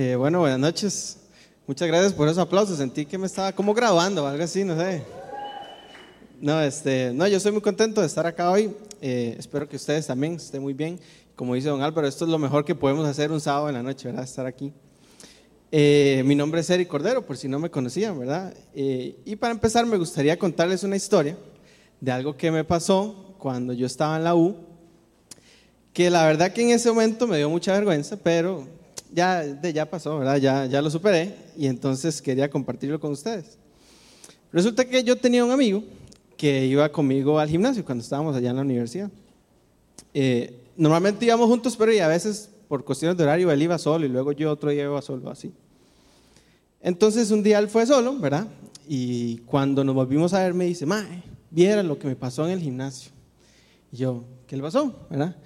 Eh, bueno, buenas noches. Muchas gracias por esos aplausos. Sentí que me estaba como grabando algo así, no sé. No, este, no, yo estoy muy contento de estar acá hoy. Eh, espero que ustedes también estén muy bien. Como dice don Álvaro, esto es lo mejor que podemos hacer un sábado en la noche, ¿verdad? Estar aquí. Eh, mi nombre es Eric Cordero, por si no me conocían, ¿verdad? y para empezar, me gustaría contarles una historia de algo que me pasó cuando yo estaba en la U que la verdad que en ese momento me dio mucha vergüenza, pero ya, ya pasó, ¿verdad? Ya, ya lo superé y entonces quería compartirlo con ustedes. Resulta que yo tenía un amigo que iba conmigo al gimnasio cuando estábamos allá en la universidad. Eh, normalmente íbamos juntos, pero y a veces por cuestiones de horario él iba solo y luego yo otro día iba solo, así. Entonces un día él fue solo, ¿verdad? Y cuando nos volvimos a ver me dice, Mae, viera lo que me pasó en el gimnasio. Y yo, ¿qué le pasó? ¿verdad?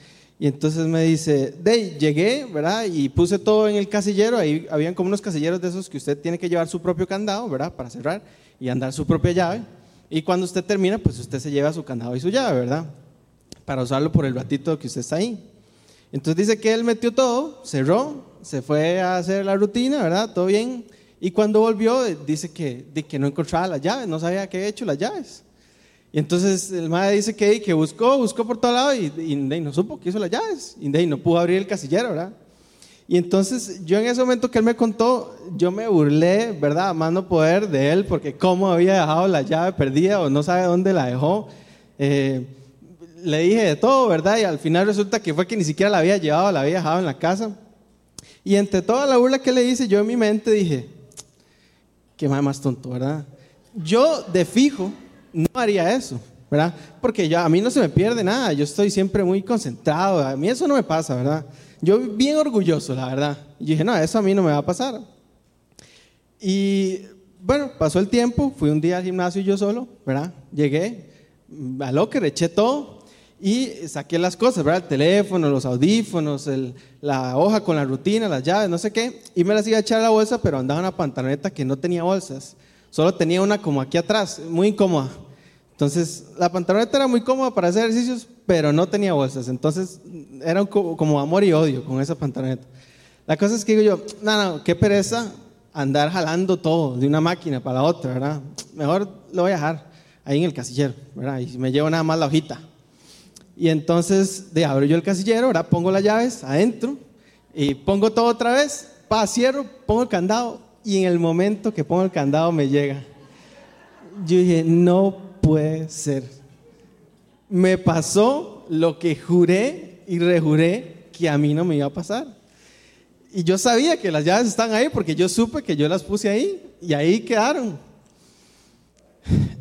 Y entonces me dice, de llegué, ¿verdad? Y puse todo en el casillero, ahí habían como unos casilleros de esos que usted tiene que llevar su propio candado, ¿verdad? Para cerrar y andar su propia llave. Y cuando usted termina, pues usted se lleva su candado y su llave, ¿verdad? Para usarlo por el ratito que usted está ahí. Entonces dice que él metió todo, cerró, se fue a hacer la rutina, ¿verdad? Todo bien. Y cuando volvió, dice que, que no encontraba las llaves, no sabía qué había hecho las llaves. Y entonces el madre dice que, que buscó, buscó por todo lado y, y, no supo que hizo las llaves. Y no pudo abrir el casillero, ¿verdad? Y entonces yo en ese momento que él me contó, yo me burlé, ¿verdad? A más no poder de él, porque cómo había dejado la llave perdida o no sabe dónde la dejó. Eh, le dije de todo, ¿verdad? Y al final resulta que fue que ni siquiera la había llevado, la había dejado en la casa. Y entre toda la burla que le hice, yo en mi mente dije, qué madre más tonto, ¿verdad? Yo de fijo no haría eso, ¿verdad? Porque ya a mí no se me pierde nada, yo estoy siempre muy concentrado, a mí eso no me pasa, ¿verdad? Yo bien orgulloso, la verdad. Y dije, no, eso a mí no me va a pasar. Y bueno, pasó el tiempo, fui un día al gimnasio yo solo, ¿verdad? Llegué al locker, eché todo y saqué las cosas, ¿verdad? El teléfono, los audífonos, la hoja con la rutina, las llaves, no sé qué. Y me las iba a echar a la bolsa, pero andaba en una pantaloneta que no tenía bolsas. Solo tenía una como aquí atrás, muy incómoda. Entonces, la pantaloneta era muy cómoda para hacer ejercicios, pero no tenía bolsas. Entonces, era como amor y odio con esa pantaloneta. La cosa es que digo yo, no, no, qué pereza andar jalando todo de una máquina para la otra, ¿verdad? Mejor lo voy a dejar ahí en el casillero, ¿verdad? Y me llevo nada más la hojita. Y entonces, de abro yo el casillero, ahora pongo las llaves adentro y pongo todo otra vez, pa, cierro, pongo el candado y en el momento que pongo el candado me llega. Yo dije, no puede ser. Me pasó lo que juré y rejuré que a mí no me iba a pasar. Y yo sabía que las llaves están ahí porque yo supe que yo las puse ahí y ahí quedaron.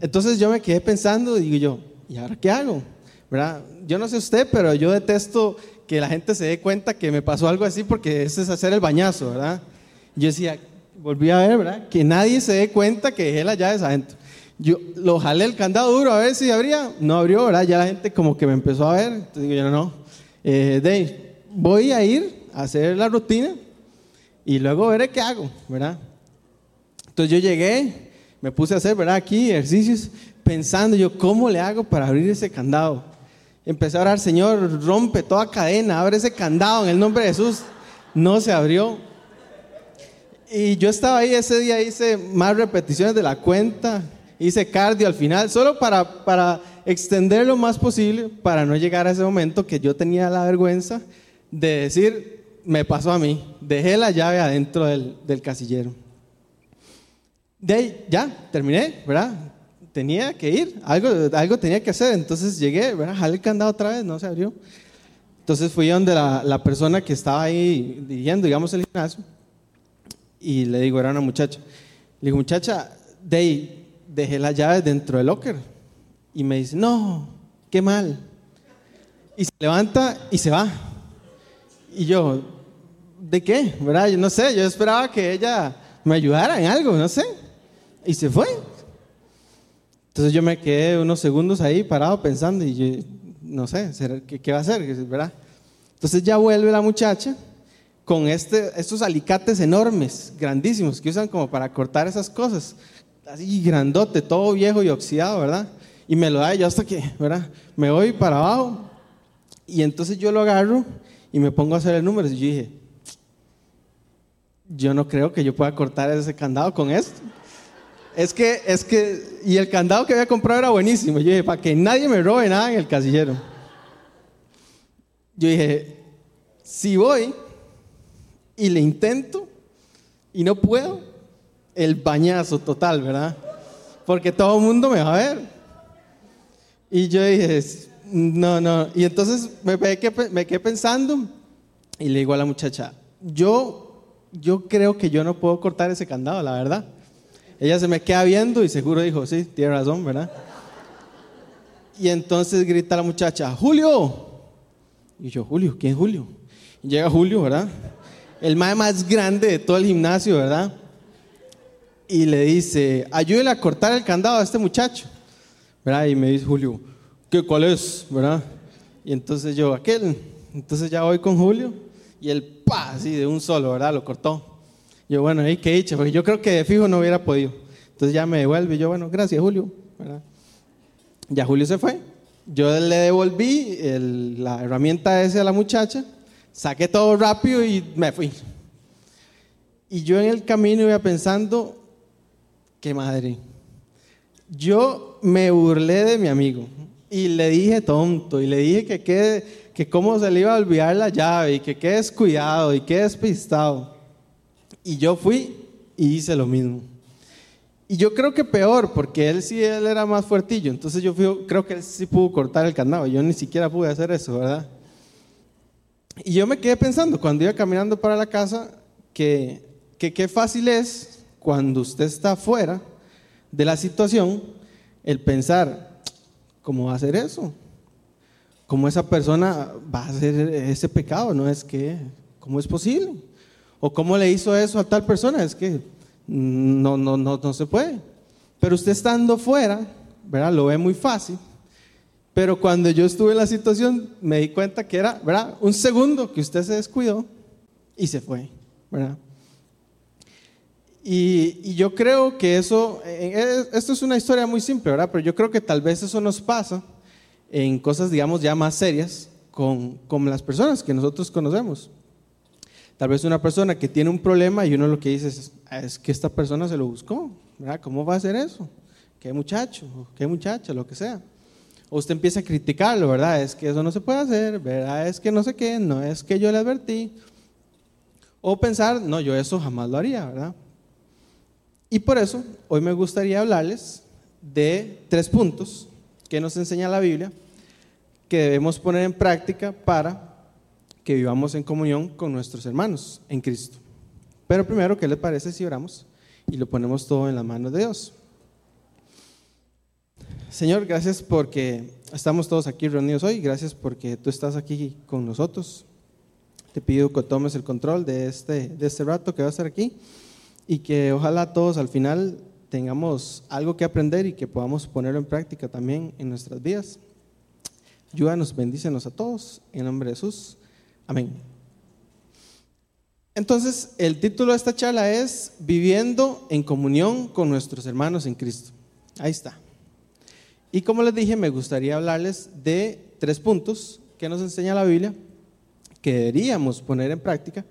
Entonces yo me quedé pensando, digo yo, ¿y ahora qué hago? ¿Verdad? Yo no sé usted, pero yo detesto que la gente se dé cuenta que me pasó algo así porque ese es hacer el bañazo, ¿verdad? Yo decía, volví a ver, ¿verdad? Que nadie se dé cuenta que dejé las llaves adentro. Yo lo jalé el candado duro a ver si abría. No abrió, ¿verdad? Ya la gente como que me empezó a ver. Entonces digo yo, no, no. Eh, Dave, voy a ir a hacer la rutina y luego veré qué hago, ¿verdad? Entonces yo llegué, me puse a hacer, ¿verdad? Aquí ejercicios, pensando yo, ¿cómo le hago para abrir ese candado? Empecé a orar, Señor, rompe toda cadena, abre ese candado en el nombre de Jesús. No se abrió. Y yo estaba ahí ese día, hice más repeticiones de la cuenta, hice cardio al final, solo para, para extender lo más posible, para no llegar a ese momento que yo tenía la vergüenza de decir, me pasó a mí, dejé la llave adentro del, del casillero. De ahí, ya, terminé, ¿verdad? Tenía que ir, algo, algo tenía que hacer, entonces llegué, ¿verdad? Jalé el candado otra vez, no se abrió. Entonces fui donde la, la persona que estaba ahí dirigiendo, digamos, el gimnasio, y le digo, era una muchacha. Le digo, muchacha, de, dejé las llaves dentro del locker. Y me dice, no, qué mal. Y se levanta y se va. Y yo, ¿de qué? ¿Verdad? Yo no sé, yo esperaba que ella me ayudara en algo, no sé. Y se fue. Entonces yo me quedé unos segundos ahí parado pensando y yo, no sé, ¿qué, qué va a hacer? ¿Verdad? Entonces ya vuelve la muchacha con este, estos alicates enormes, grandísimos, que usan como para cortar esas cosas. Así grandote, todo viejo y oxidado, ¿verdad? Y me lo da yo hasta que, ¿verdad? Me voy para abajo y entonces yo lo agarro y me pongo a hacer el número. Y yo dije, yo no creo que yo pueda cortar ese candado con esto. Es que, es que, y el candado que había comprado era buenísimo. Yo dije, para que nadie me robe nada en el casillero. Yo dije, si voy y le intento y no puedo, el bañazo total, ¿verdad? Porque todo el mundo me va a ver. Y yo dije, no, no. Y entonces me me quedé pensando y le digo a la muchacha, yo, yo creo que yo no puedo cortar ese candado, la verdad. Ella se me queda viendo y seguro dijo, sí, tiene razón, ¿verdad? Y entonces grita la muchacha, Julio. Y yo, Julio, ¿quién es Julio? Y llega Julio, ¿verdad? El más más grande de todo el gimnasio, ¿verdad? Y le dice, ayúdele a cortar el candado a este muchacho. ¿Verdad? Y me dice Julio, ¿qué, ¿cuál es? ¿Verdad? Y entonces yo, aquel. Entonces ya voy con Julio y él, pa, así de un solo, ¿verdad? Lo cortó. Yo, bueno, qué dicho, porque yo creo que de fijo no hubiera podido. Entonces ya me devuelve. Yo, bueno, gracias, Julio. ¿verdad? Ya Julio se fue. Yo le devolví la herramienta esa a la muchacha, saqué todo rápido y me fui. Y yo en el camino iba pensando, qué madre. Yo me burlé de mi amigo y le dije tonto y le dije que quede que cómo se le iba a olvidar la llave y que qué descuidado y qué despistado. Y yo fui y hice lo mismo. Y yo creo que peor, porque él sí él era más fuertillo, entonces yo creo que él sí pudo cortar el candado, yo ni siquiera pude hacer eso, ¿verdad? Y yo me quedé pensando cuando iba caminando para la casa que qué fácil es cuando usted está fuera de la situación el pensar, ¿cómo va a hacer eso? ¿Cómo esa persona va a hacer ese pecado? No es que, ¿cómo es posible? ¿O cómo le hizo eso a tal persona? Es que no, no, no, no se puede. Pero usted estando fuera, ¿verdad? Lo ve muy fácil. Pero cuando yo estuve en la situación, me di cuenta que era, ¿verdad? Un segundo que usted se descuidó y se fue, ¿verdad? Y, y, yo creo que eso, eh, eh, esto es una historia muy simple, ¿verdad? Pero yo creo que tal vez eso nos pasa en cosas, digamos, ya más serias con, con las personas que nosotros conocemos. Tal vez una persona que tiene un problema y uno lo que dice es, es que esta persona se lo buscó, ¿verdad? ¿Cómo va a hacer eso? ¿Qué muchacho? ¿Qué muchacha? Lo que sea. Usted empieza a criticarlo, ¿verdad? Es que eso no se puede hacer, ¿verdad? Es que no sé qué, no es que yo le advertí. O pensar, no, yo eso jamás lo haría, ¿verdad? Y por eso, hoy me gustaría hablarles de tres puntos que nos enseña la Biblia que debemos poner en práctica para que vivamos en comunión con nuestros hermanos en Cristo. Pero primero, ¿qué les parece si oramos y lo ponemos todo en la mano de Dios? Señor, gracias porque estamos todos aquí reunidos hoy, gracias porque tú estás aquí con nosotros. Te pido que tomes el control de este, de este rato que va a estar aquí y que ojalá todos al final tengamos algo que aprender y que podamos ponerlo en práctica también en nuestras vidas. Ayúdanos, bendícenos a todos, en nombre de Jesús. Amén. Entonces, el título de esta charla es Viviendo en comunión con nuestros hermanos en Cristo. Ahí está. Y como les dije, me gustaría hablarles de tres puntos que nos enseña la Biblia que deberíamos poner en práctica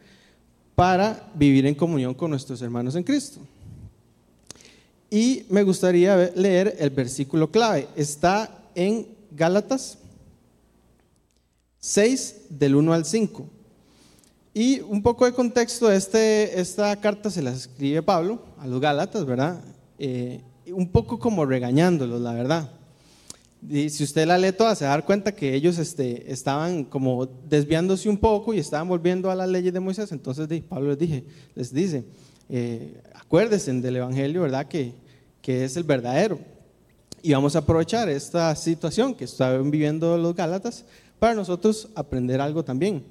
para vivir en comunión con nuestros hermanos en Cristo. Y me gustaría leer el versículo clave. Está en Gálatas 6, del 1 al 5. Y un poco de contexto, este, esta carta se la escribe Pablo a los Gálatas, ¿verdad? Eh, un poco como regañándolos, la verdad. Y si usted la lee toda, se va a dar cuenta que ellos este, estaban como desviándose un poco y estaban volviendo a las leyes de Moisés. Entonces Pablo les, dije, les dice, eh, acuérdense del Evangelio, ¿verdad? Que, que es el verdadero. Y vamos a aprovechar esta situación que están viviendo los Gálatas para nosotros aprender algo también.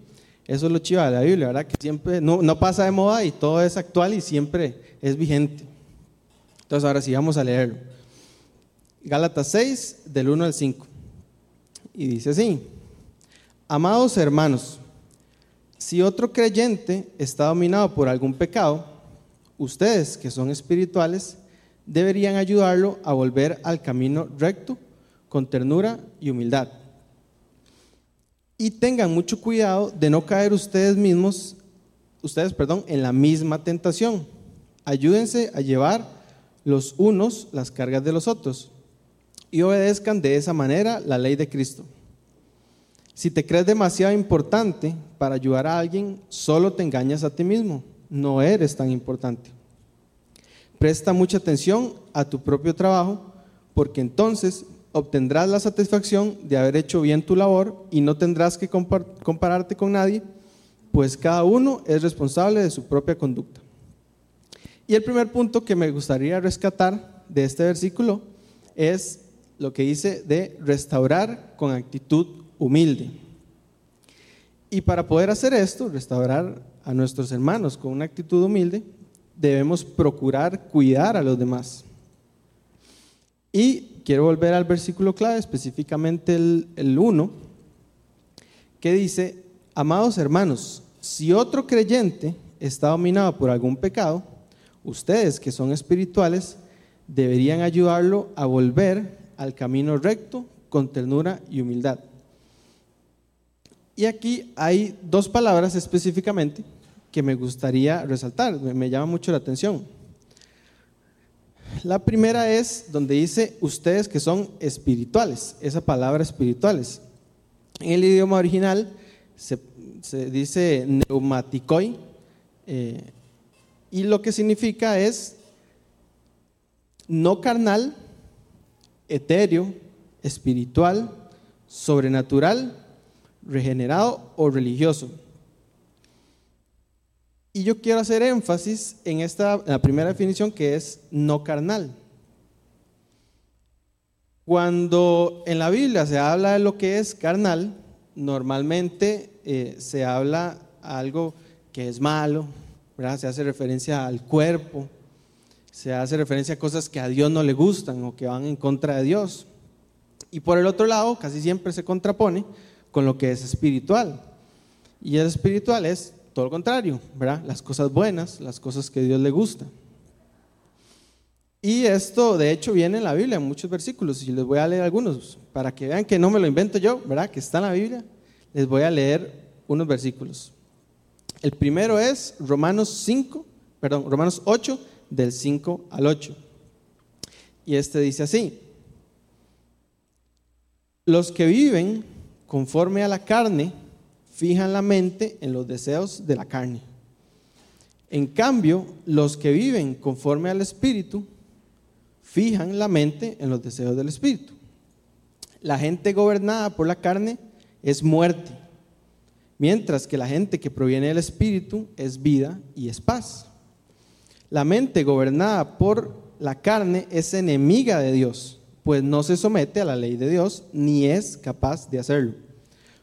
Eso es lo chido de la Biblia, ¿verdad? Que siempre no, no, pasa de moda y todo es actual y siempre es vigente. Entonces ahora sí vamos a leerlo. Gálatas 6, del 1 al 5. Y dice así, amados hermanos, si otro creyente está dominado por algún pecado, ustedes que son espirituales deberían ayudarlo a volver al camino recto con ternura y humildad. Y tengan mucho cuidado de no caer ustedes mismos ustedes, perdón, en la misma tentación. Ayúdense a llevar los unos las cargas de los otros y obedezcan de esa manera la ley de Cristo. Si te crees demasiado importante para ayudar a alguien, solo te engañas a ti mismo. No eres tan importante. Presta mucha atención a tu propio trabajo, porque entonces obtendrás la satisfacción de haber hecho bien tu labor y no tendrás que compararte con nadie, pues cada uno es responsable de su propia conducta. Y el primer punto que me gustaría rescatar de este versículo es lo que dice de restaurar con actitud humilde. Y para poder hacer esto, restaurar a nuestros hermanos con una actitud humilde, debemos procurar cuidar a los demás. Y quiero volver al versículo clave, específicamente el, 1, que dice, amados hermanos, si otro creyente está dominado por algún pecado, ustedes que son espirituales deberían ayudarlo a volver al camino recto con ternura y humildad. Y aquí hay dos palabras específicamente que me gustaría resaltar, me, llama mucho la atención. La primera es donde dice ustedes que son espirituales, esa palabra espirituales. En el idioma original se, dice neumaticoi eh, y lo que significa es no carnal, etéreo, espiritual, sobrenatural, regenerado o religioso. Y yo quiero hacer énfasis en esta la primera definición que es no carnal. Cuando en la Biblia se habla de lo que es carnal, normalmente eh, se habla algo que es malo, se hace referencia al cuerpo, se hace referencia a cosas que a Dios no le gustan o que van en contra de Dios. Y por el otro lado, casi siempre se contrapone con lo que es espiritual. Y el espiritual es todo lo contrario, ¿verdad? Las cosas buenas, las cosas que Dios le gusta. Y esto, de hecho, viene en la Biblia, en muchos versículos, y les voy a leer algunos, para que vean que no me lo invento yo, ¿verdad? Que está en la Biblia. Les voy a leer unos versículos. El primero es Romanos 5, perdón, Romanos 8, del 5 al 8. Y este dice así, los que viven conforme a la carne, fijan la mente en los deseos de la carne. En cambio, los que viven conforme al Espíritu, fijan la mente en los deseos del Espíritu. La gente gobernada por la carne es muerte, mientras que la gente que proviene del Espíritu es vida y es paz. La mente gobernada por la carne es enemiga de Dios, pues no se somete a la ley de Dios ni es capaz de hacerlo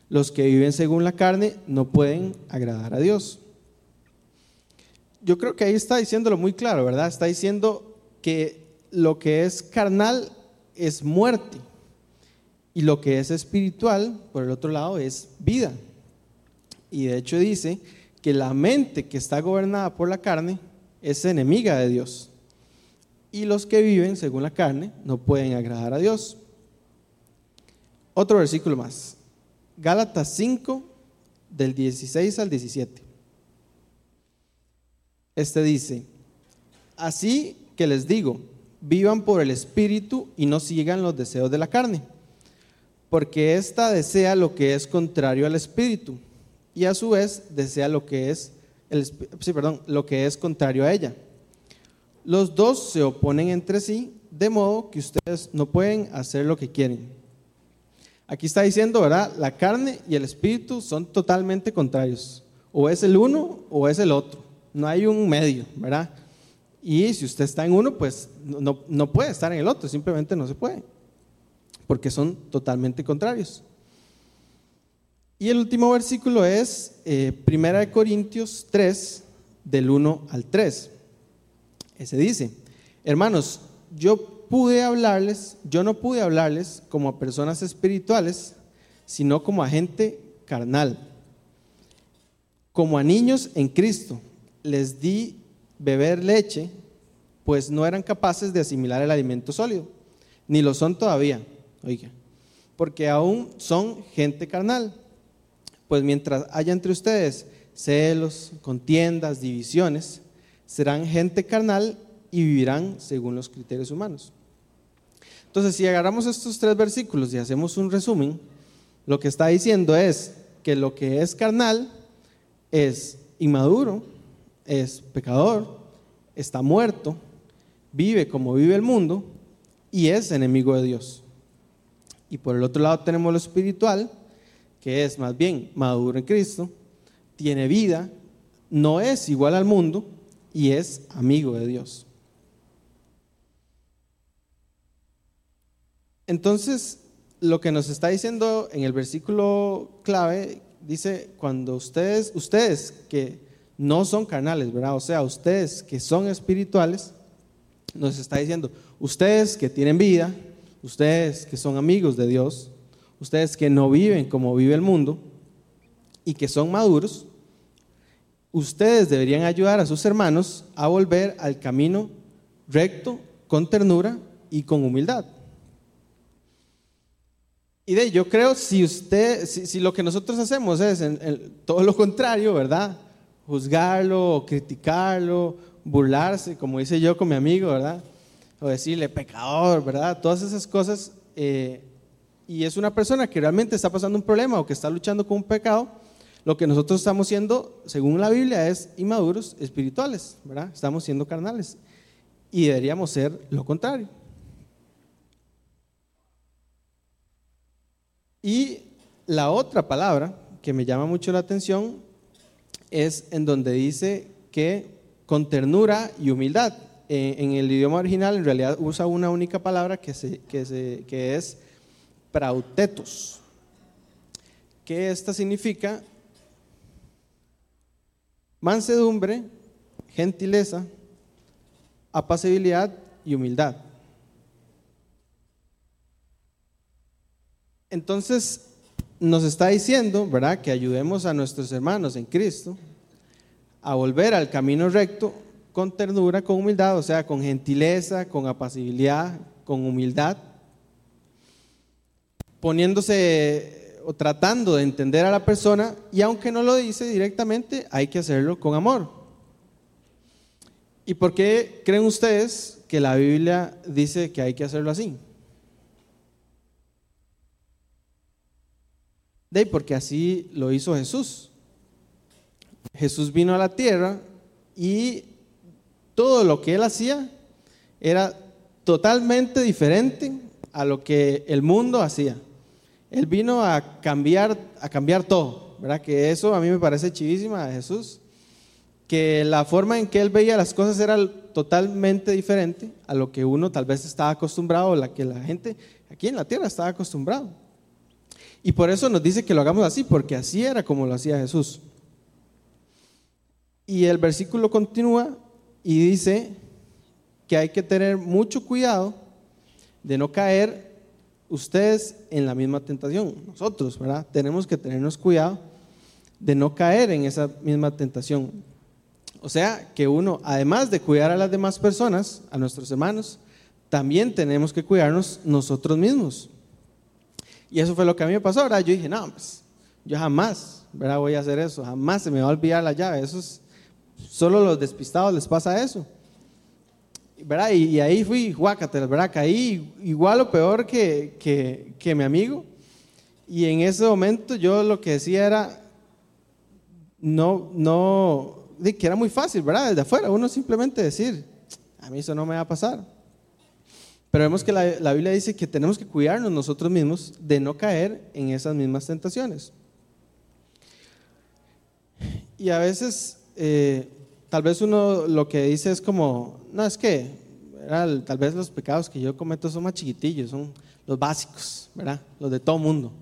los que viven según la carne no pueden agradar a Dios. Yo creo que ahí está diciéndolo muy claro, ¿verdad? Está diciendo que lo que es carnal es muerte y lo que es espiritual, por el otro lado, es vida. Y de hecho dice que la mente que está gobernada por la carne es enemiga de Dios. Y los que viven según la carne no pueden agradar a Dios. Otro versículo más. Gálatas 5, del 16 al 17. Este dice, así que les digo, vivan por el Espíritu y no sigan los deseos de la carne, porque ésta desea lo que es contrario al Espíritu y a su vez desea lo que es, el, sí, perdón, lo que es contrario a ella. Los dos se oponen entre sí, de modo que ustedes no pueden hacer lo que quieren. Aquí está diciendo, ¿verdad? La carne y el espíritu son totalmente contrarios. O es el uno o es el otro. No hay un medio, ¿verdad? Y si usted está en uno, pues no, puede estar en el otro, simplemente no se puede. Porque son totalmente contrarios. Y el último versículo es eh, Primera de Corintios 3, del 1 al 3. Ese dice, hermanos, yo pude hablarles, yo no pude hablarles como a personas espirituales, sino como a gente carnal, como a niños en Cristo. Les di beber leche, pues no eran capaces de asimilar el alimento sólido, ni lo son todavía, oiga, porque aún son gente carnal. Pues mientras haya entre ustedes celos, contiendas, divisiones, serán gente carnal y vivirán según los criterios humanos. Entonces, si agarramos estos tres versículos y hacemos un resumen, lo que está diciendo es que lo que es carnal es inmaduro, es pecador, está muerto, vive como vive el mundo y es enemigo de Dios. Y por el otro lado tenemos lo espiritual, que es más bien maduro en Cristo, tiene vida, no es igual al mundo y es amigo de Dios. Entonces, lo que nos está diciendo en el versículo clave, dice, cuando ustedes, ustedes que no son carnales, ¿verdad? O sea, ustedes que son espirituales, nos está diciendo, ustedes que tienen vida, ustedes que son amigos de Dios, ustedes que no viven como vive el mundo y que son maduros, ustedes deberían ayudar a sus hermanos a volver al camino recto, con ternura y con humildad. Y de yo creo si usted, si, lo que nosotros hacemos es todo lo contrario, ¿verdad? Juzgarlo, criticarlo, burlarse, como hice yo con mi amigo, ¿verdad? O decirle pecador, ¿verdad? Todas esas cosas. Eh, y es una persona que realmente está pasando un problema o que está luchando con un pecado, lo que nosotros estamos siendo, según la Biblia, es inmaduros espirituales, ¿verdad? Estamos siendo carnales. Y deberíamos ser lo contrario. Y la otra palabra que me llama mucho la atención es en donde dice que con ternura y humildad. En, el idioma original en realidad usa una única palabra que, que, es prautetos, que esta significa mansedumbre, gentileza, apacibilidad y humildad. Entonces, nos está diciendo, ¿verdad?, que ayudemos a nuestros hermanos en Cristo a volver al camino recto con ternura, con humildad, o sea, con gentileza, con apacibilidad, con humildad, poniéndose o tratando de entender a la persona y aunque no lo dice directamente, hay que hacerlo con amor. ¿Y por qué creen ustedes que la Biblia dice que hay que hacerlo así? De porque así lo hizo Jesús. Jesús vino a la tierra y todo lo que él hacía era totalmente diferente a lo que el mundo hacía. Él vino a cambiar, a cambiar todo, ¿verdad? Que eso a mí me parece chivísima de Jesús, que la forma en que él veía las cosas era totalmente diferente a lo que uno tal vez estaba acostumbrado, a la que la gente aquí en la tierra estaba acostumbrado. Y por eso nos dice que lo hagamos así, porque así era como lo hacía Jesús. Y el versículo continúa y dice que hay que tener mucho cuidado de no caer ustedes en la misma tentación. Nosotros, ¿verdad? Tenemos que tenernos cuidado de no caer en esa misma tentación. O sea, que uno, además de cuidar a las demás personas, a nuestros hermanos, también tenemos que cuidarnos nosotros mismos. Y eso fue lo que a mí me pasó. Ahora yo dije, no, pues yo jamás ¿verdad? voy a hacer eso, jamás se me va a olvidar la llave. Eso es, solo los despistados les pasa eso. ¿Verdad? Y, ahí fui, guácatelas, ¿verdad? Caí igual o peor que, que, mi amigo. Y en ese momento yo lo que decía era, no, no, que era muy fácil, ¿verdad? Desde afuera, uno simplemente decir, a mí eso no me va a pasar. Pero vemos que la, Biblia dice que tenemos que cuidarnos nosotros mismos de no caer en esas mismas tentaciones. Y a veces, eh, tal vez uno lo que dice es como, no, es que tal vez los pecados que yo cometo son más chiquitillos, son los básicos, ¿verdad? Los de todo mundo.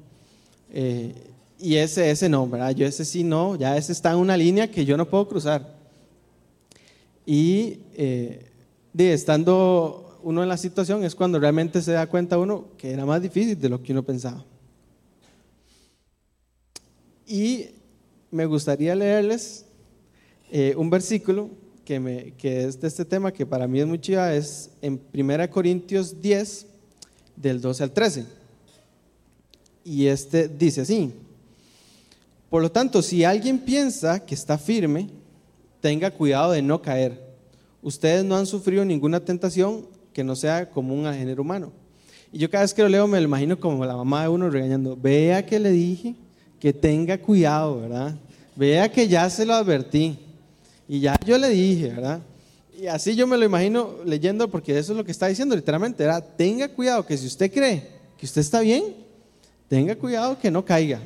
Eh, y ese, ese no, ¿verdad? Yo ese sí no, ya ese está en una línea que yo no puedo cruzar. Y eh, de, estando uno en la situación es cuando realmente se da cuenta uno que era más difícil de lo que uno pensaba. Y me gustaría leerles eh, un versículo que, es de este tema que para mí es muy chiva, es en 1 Corintios 10, del 12 al 13. Y este dice así, Por lo tanto, si alguien piensa que está firme, tenga cuidado de no caer. Ustedes no han sufrido ninguna tentación que no sea común al género humano. Y yo cada vez que lo leo me lo imagino como la mamá de uno regañando, vea que le dije que tenga cuidado, ¿verdad? Vea que ya se lo advertí. Y ya yo le dije, ¿verdad? Y así yo me lo imagino leyendo porque eso es lo que está diciendo literalmente, ¿verdad? Tenga cuidado que si usted cree que usted está bien, tenga cuidado que no caiga.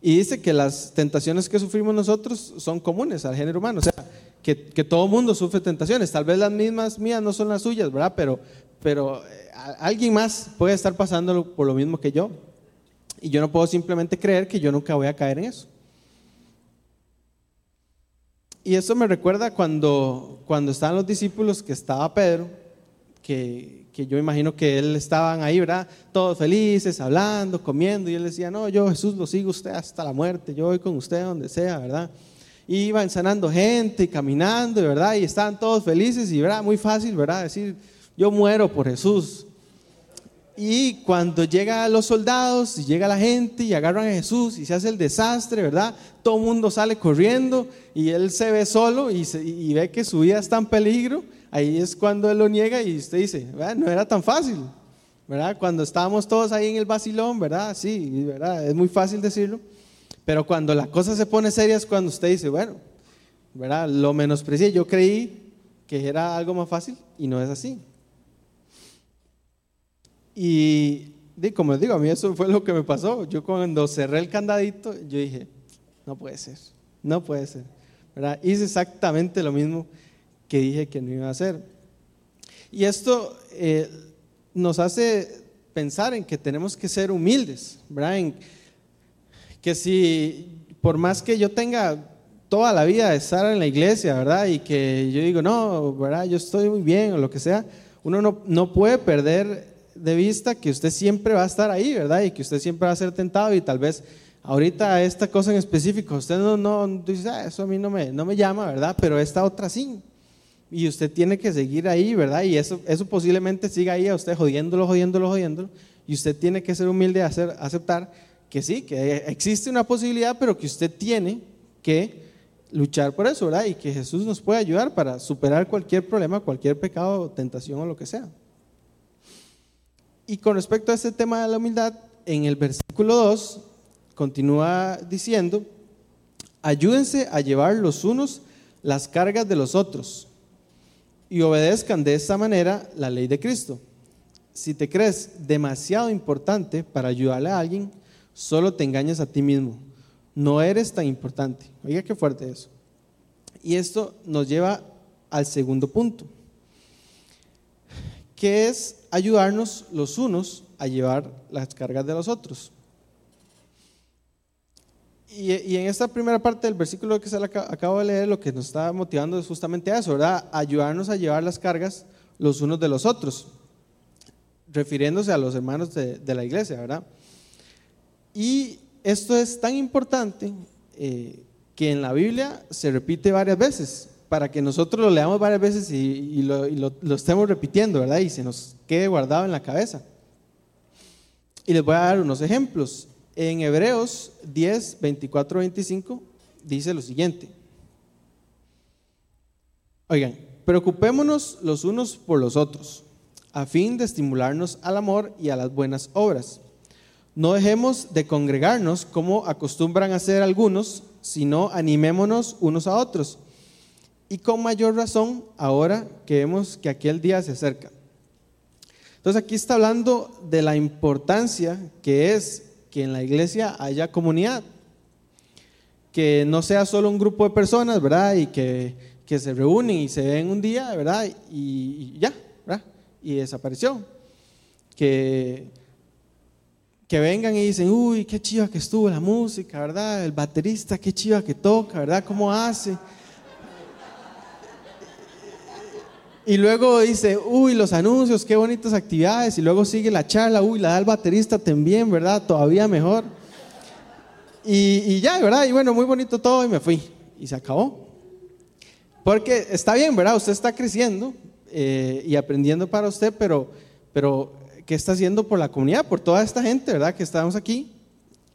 Y dice que las tentaciones que sufrimos nosotros son comunes al género humano, o sea, que, que todo mundo sufre tentaciones, tal vez las mismas mías no son las suyas, ¿verdad? Pero, pero eh, alguien más puede estar pasando por lo mismo que yo. Y yo no puedo simplemente creer que yo nunca voy a caer en eso. Y eso me recuerda cuando, cuando estaban los discípulos, que estaba Pedro, que, que yo imagino que él estaban ahí, ¿verdad? Todos felices, hablando, comiendo, y él decía, no, yo Jesús lo sigo usted hasta la muerte, yo voy con usted donde sea, ¿verdad? Y iban sanando gente y caminando, ¿verdad? Y estaban todos felices y, ¿verdad? Muy fácil, ¿verdad? Decir, yo muero por Jesús. Y cuando llegan los soldados y llega la gente y agarran a Jesús y se hace el desastre, ¿verdad? Todo el mundo sale corriendo y él se ve solo y, ve que su vida está en peligro. Ahí es cuando él lo niega y usted dice, no era tan fácil, ¿verdad? Cuando estábamos todos ahí en el vacilón, ¿verdad? Sí. Es muy fácil decirlo. Pero cuando la cosa se pone seria es cuando usted dice, bueno, ¿verdad? Lo menosprecié. Yo creí que era algo más fácil y no es así. Y como les digo, a mí eso fue lo que me pasó. Yo cuando cerré el candadito, yo dije, no puede ser, no puede ser. ¿verdad? Hice exactamente lo mismo que dije que no iba a hacer. Y esto eh, nos hace pensar en que tenemos que ser humildes, ¿verdad? En que si, por más que yo tenga toda la vida de estar en la iglesia, ¿verdad? Y que yo digo, no, ¿verdad? Yo estoy muy bien o lo que sea, uno no, no puede perder de vista que usted siempre va a estar ahí, ¿verdad? Y que usted siempre va a ser tentado y tal vez ahorita esta cosa en específico, usted no, no dice, ah, eso a mí no me, no me llama, ¿verdad? Pero esta otra sí. Y usted tiene que seguir ahí, ¿verdad? Y eso, eso posiblemente siga ahí a usted jodiéndolo, jodiéndolo, jodiéndolo. Y usted tiene que ser humilde, hacer, aceptar que sí, que existe una posibilidad, pero que usted tiene que luchar por eso, ¿verdad? Y que Jesús nos puede ayudar para superar cualquier problema, cualquier pecado, tentación o lo que sea. Y con respecto a este tema de la humildad, en el versículo 2 continúa diciendo, ayúdense a llevar los unos las cargas de los otros y obedezcan de esta manera la ley de Cristo. Si te crees demasiado importante para ayudarle a alguien, solo te engañas a ti mismo. No eres tan importante. Oiga qué fuerte eso. Y esto nos lleva al segundo punto que es ayudarnos los unos a llevar las cargas de los otros. Y, en esta primera parte del versículo que se acabo de leer, lo que nos está motivando es justamente eso, ¿verdad? Ayudarnos a llevar las cargas los unos de los otros, refiriéndose a los hermanos de, la iglesia, ¿verdad? Y esto es tan importante eh, que en la Biblia se repite varias veces para que nosotros lo leamos varias veces y, lo, estemos repitiendo, ¿verdad? Y se nos quede guardado en la cabeza. Y les voy a dar unos ejemplos. En Hebreos 10, 24, 25 dice lo siguiente. Oigan, preocupémonos los unos por los otros, a fin de estimularnos al amor y a las buenas obras. No dejemos de congregarnos como acostumbran a hacer algunos, sino animémonos unos a otros y con mayor razón ahora que vemos que aquel día se acerca. Entonces aquí está hablando de la importancia que es que en la iglesia haya comunidad, que no sea solo un grupo de personas, ¿verdad? Y que, que se reúnen y se ven un día, ¿verdad? Y, ya, ¿verdad? Y desapareció. Que, que vengan y dicen, uy, qué chiva que estuvo la música, ¿verdad? El baterista, qué chiva que toca, ¿verdad? ¿Cómo hace? Y luego dice, uy, los anuncios, qué bonitas actividades. Y luego sigue la charla, uy, la da el baterista también, ¿verdad? Todavía mejor. Y, ya, ¿verdad? Y bueno, muy bonito todo y me fui. Y se acabó. Porque está bien, ¿verdad? Usted está creciendo eh, y aprendiendo para usted, pero, pero ¿qué está haciendo por la comunidad? Por toda esta gente, ¿verdad? Que estamos aquí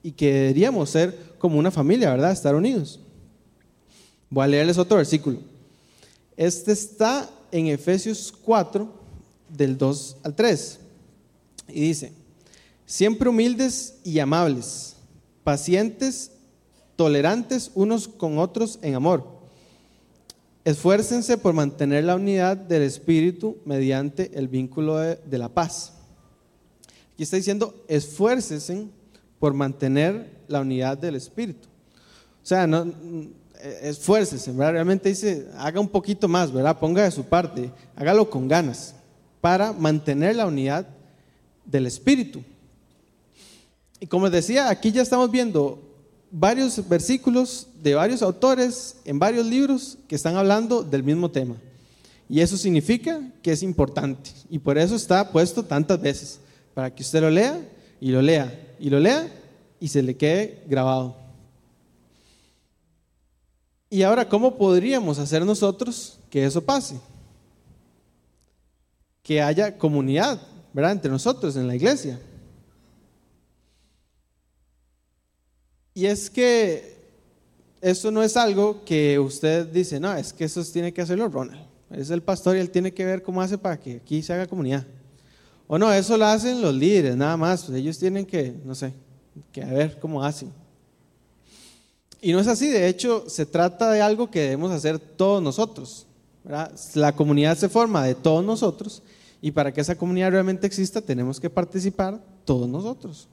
y que deberíamos ser como una familia, ¿verdad? Estar unidos. Voy a leerles otro versículo. Este está en Efesios 4, del 2 al 3. Y dice, siempre humildes y amables, pacientes, tolerantes unos con otros en amor. Esfuércense por mantener la unidad del Espíritu mediante el vínculo de, la paz. Aquí está diciendo, esfuércense por mantener la unidad del Espíritu. O sea, no, esfuércese, ¿verdad? Realmente dice, haga un poquito más, ¿verdad? Ponga de su parte, hágalo con ganas para mantener la unidad del Espíritu. Y como decía, aquí ya estamos viendo varios versículos de varios autores en varios libros que están hablando del mismo tema. Y eso significa que es importante. Y por eso está puesto tantas veces, para que usted lo lea y lo lea y lo lea y se le quede grabado. Y ahora, ¿cómo podríamos hacer nosotros que eso pase? Que haya comunidad, ¿verdad? Entre nosotros en la iglesia. Y es que eso no es algo que usted dice, no, es que eso tiene que hacerlo Ronald. Es el pastor y él tiene que ver cómo hace para que aquí se haga comunidad. O no, eso lo hacen los líderes, nada más. Ellos tienen que, no sé, que ver cómo hacen. Y no es así, de hecho, se trata de algo que debemos hacer todos nosotros. La comunidad se forma de todos nosotros y para que esa comunidad realmente exista tenemos que participar todos nosotros.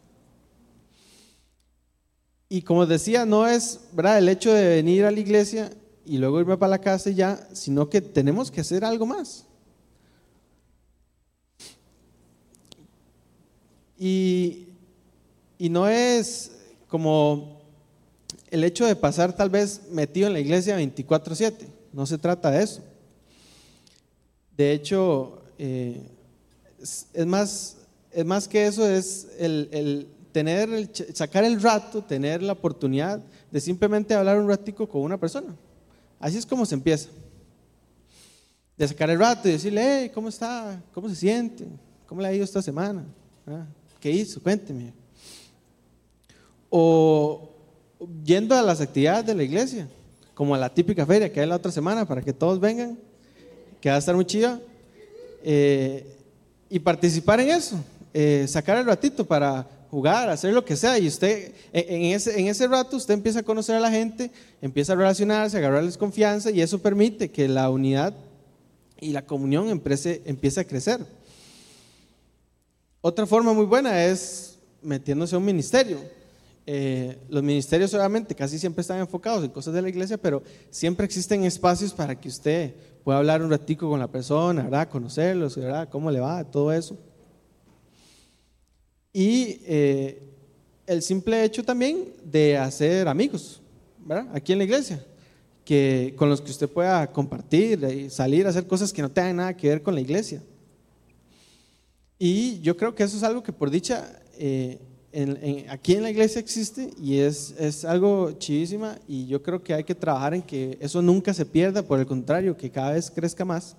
Y como decía, no es ¿verdad? el hecho de venir a la iglesia y luego irme para la casa y ya, sino que tenemos que hacer algo más. Y, y no es como el hecho de pasar tal vez metido en la iglesia 24/7, no se trata de eso. De hecho, eh, es, más, es más que eso, es el, tener, sacar el rato, tener la oportunidad de simplemente hablar un ratico con una persona. Así es como se empieza. De sacar el rato y decirle, hey, ¿cómo está? ¿Cómo se siente? ¿Cómo le ha ido esta semana? Ah, ¿Qué hizo? Cuénteme. O, yendo a las actividades de la iglesia, como a la típica feria que hay la otra semana para que todos vengan, que va a estar muy chida, eh, y participar en eso, eh, sacar el ratito para jugar, hacer lo que sea, y usted en ese, en ese rato usted empieza a conocer a la gente, empieza a relacionarse, a agarrarles confianza, y eso permite que la unidad y la comunión empiece, empiece a crecer. Otra forma muy buena es metiéndose a un ministerio. Eh, los ministerios obviamente casi siempre están enfocados en cosas de la iglesia, pero siempre existen espacios para que usted pueda hablar un ratico con la persona, ¿verdad? conocerlos, ¿verdad? cómo le va, todo eso. Y eh, el simple hecho también de hacer amigos, ¿verdad? aquí en la iglesia, que, con los que usted pueda compartir y salir a hacer cosas que no tengan nada que ver con la iglesia. Y yo creo que eso es algo que por dicha... Eh, aquí en la iglesia existe y es, es algo chidísima y yo creo que hay que trabajar en que eso nunca se pierda, por el contrario, que cada vez crezca más.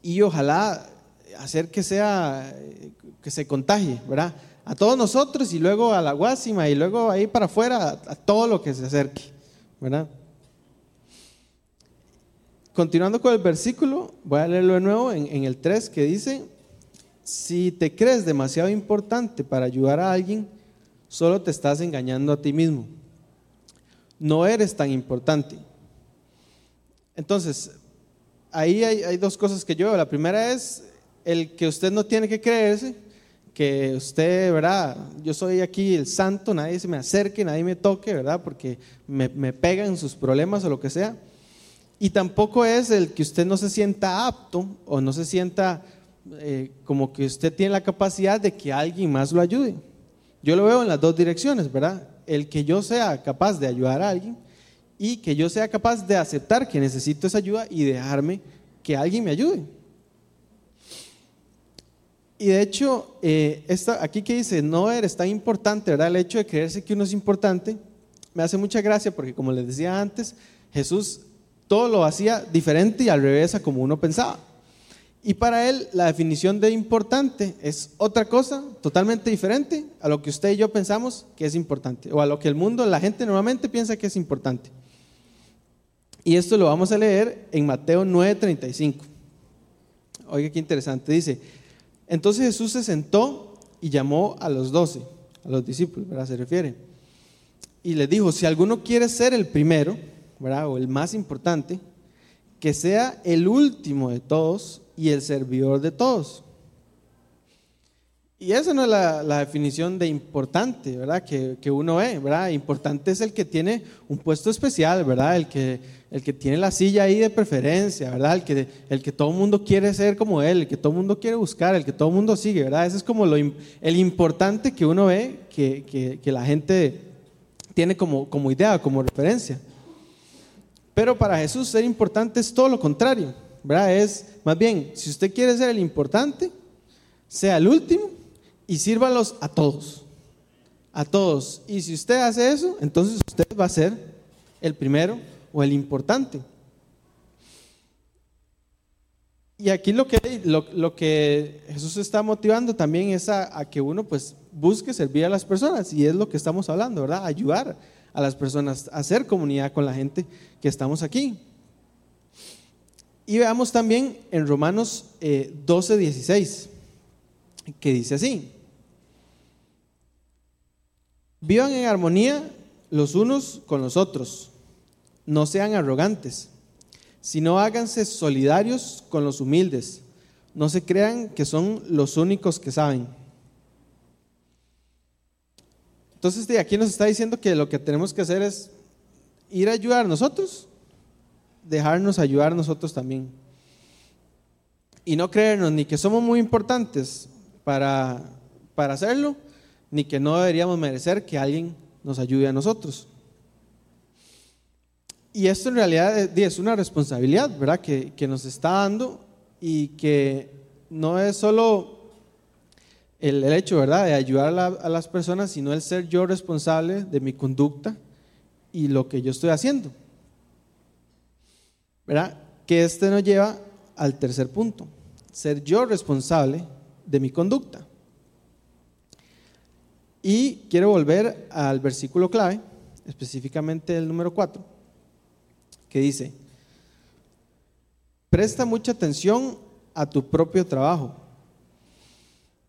Y ojalá hacer que sea, que se contagie, ¿verdad? A todos nosotros y luego a la Guásima y luego ahí para afuera, a, todo lo que se acerque, ¿verdad? Continuando con el versículo, voy a leerlo de nuevo en, en el 3 que dice, si te crees demasiado importante para ayudar a alguien, solo te estás engañando a ti mismo. No eres tan importante. Entonces, ahí hay, dos cosas que yo veo. La primera es el que usted no tiene que creerse, que usted, ¿verdad? Yo soy aquí el santo, nadie se me acerque, nadie me toque, ¿verdad? Porque me, me pegan sus problemas o lo que sea. Y tampoco es el que usted no se sienta apto o no se sienta eh, como que usted tiene la capacidad de que alguien más lo ayude. Yo lo veo en las dos direcciones, ¿verdad? El que yo sea capaz de ayudar a alguien y que yo sea capaz de aceptar que necesito esa ayuda y dejarme que alguien me ayude. Y de hecho, eh, esta, aquí que dice, no eres tan importante, ¿verdad? El hecho de creerse que uno es importante, me hace mucha gracia porque como les decía antes, Jesús todo lo hacía diferente y al revés a como uno pensaba. Y para él la definición de importante es otra cosa totalmente diferente a lo que usted y yo pensamos que es importante, o a lo que el mundo, la gente normalmente piensa que es importante. Y esto lo vamos a leer en Mateo 9:35. Oiga, qué interesante. Dice, entonces Jesús se sentó y llamó a los doce, a los discípulos, ¿verdad? Se refiere. Y les dijo, si alguno quiere ser el primero, ¿verdad? O el más importante, que sea el último de todos y el servidor de todos. Y esa no es la, definición de importante, ¿verdad? Que, que, uno ve, ¿verdad? Importante es el que tiene un puesto especial, ¿verdad? El que, el que tiene la silla ahí de preferencia, ¿verdad? El que, el que todo el mundo quiere ser como él, el que todo el mundo quiere buscar, el que todo el mundo sigue, ¿verdad? Ese es como lo, el importante que uno ve que, que la gente tiene como, como idea, como referencia. Pero para Jesús ser importante es todo lo contrario, Es más bien, si usted quiere ser el importante, sea el último y sírvalos a todos. A todos. Y si usted hace eso, entonces usted va a ser el primero o el importante. Y aquí lo que, lo, que Jesús está motivando también es a, que uno pues busque servir a las personas y es lo que estamos hablando, ¿verdad? Ayudar a las personas, a hacer comunidad con la gente que estamos aquí. Y veamos también en Romanos 12, eh, 16, que dice así, vivan en armonía los unos con los otros no sean arrogantes, sino háganse solidarios con los humildes. No se crean que son los únicos que saben. Entonces, aquí nos está diciendo que lo que tenemos que hacer es ir a ayudar a nosotros, dejarnos ayudar nosotros también. Y no creernos ni que somos muy importantes para, para hacerlo, ni que no deberíamos merecer que alguien nos ayude a nosotros. Y esto en realidad es una responsabilidad, ¿verdad? Que, nos está dando y que no es solo el, hecho, ¿verdad? De ayudar a, las personas, sino el ser yo responsable de mi conducta y lo que yo estoy haciendo. ¿Verdad? Que este nos lleva al tercer punto, ser yo responsable de mi conducta. Y quiero volver al versículo clave, específicamente el número 4 que dice, presta mucha atención a tu propio trabajo,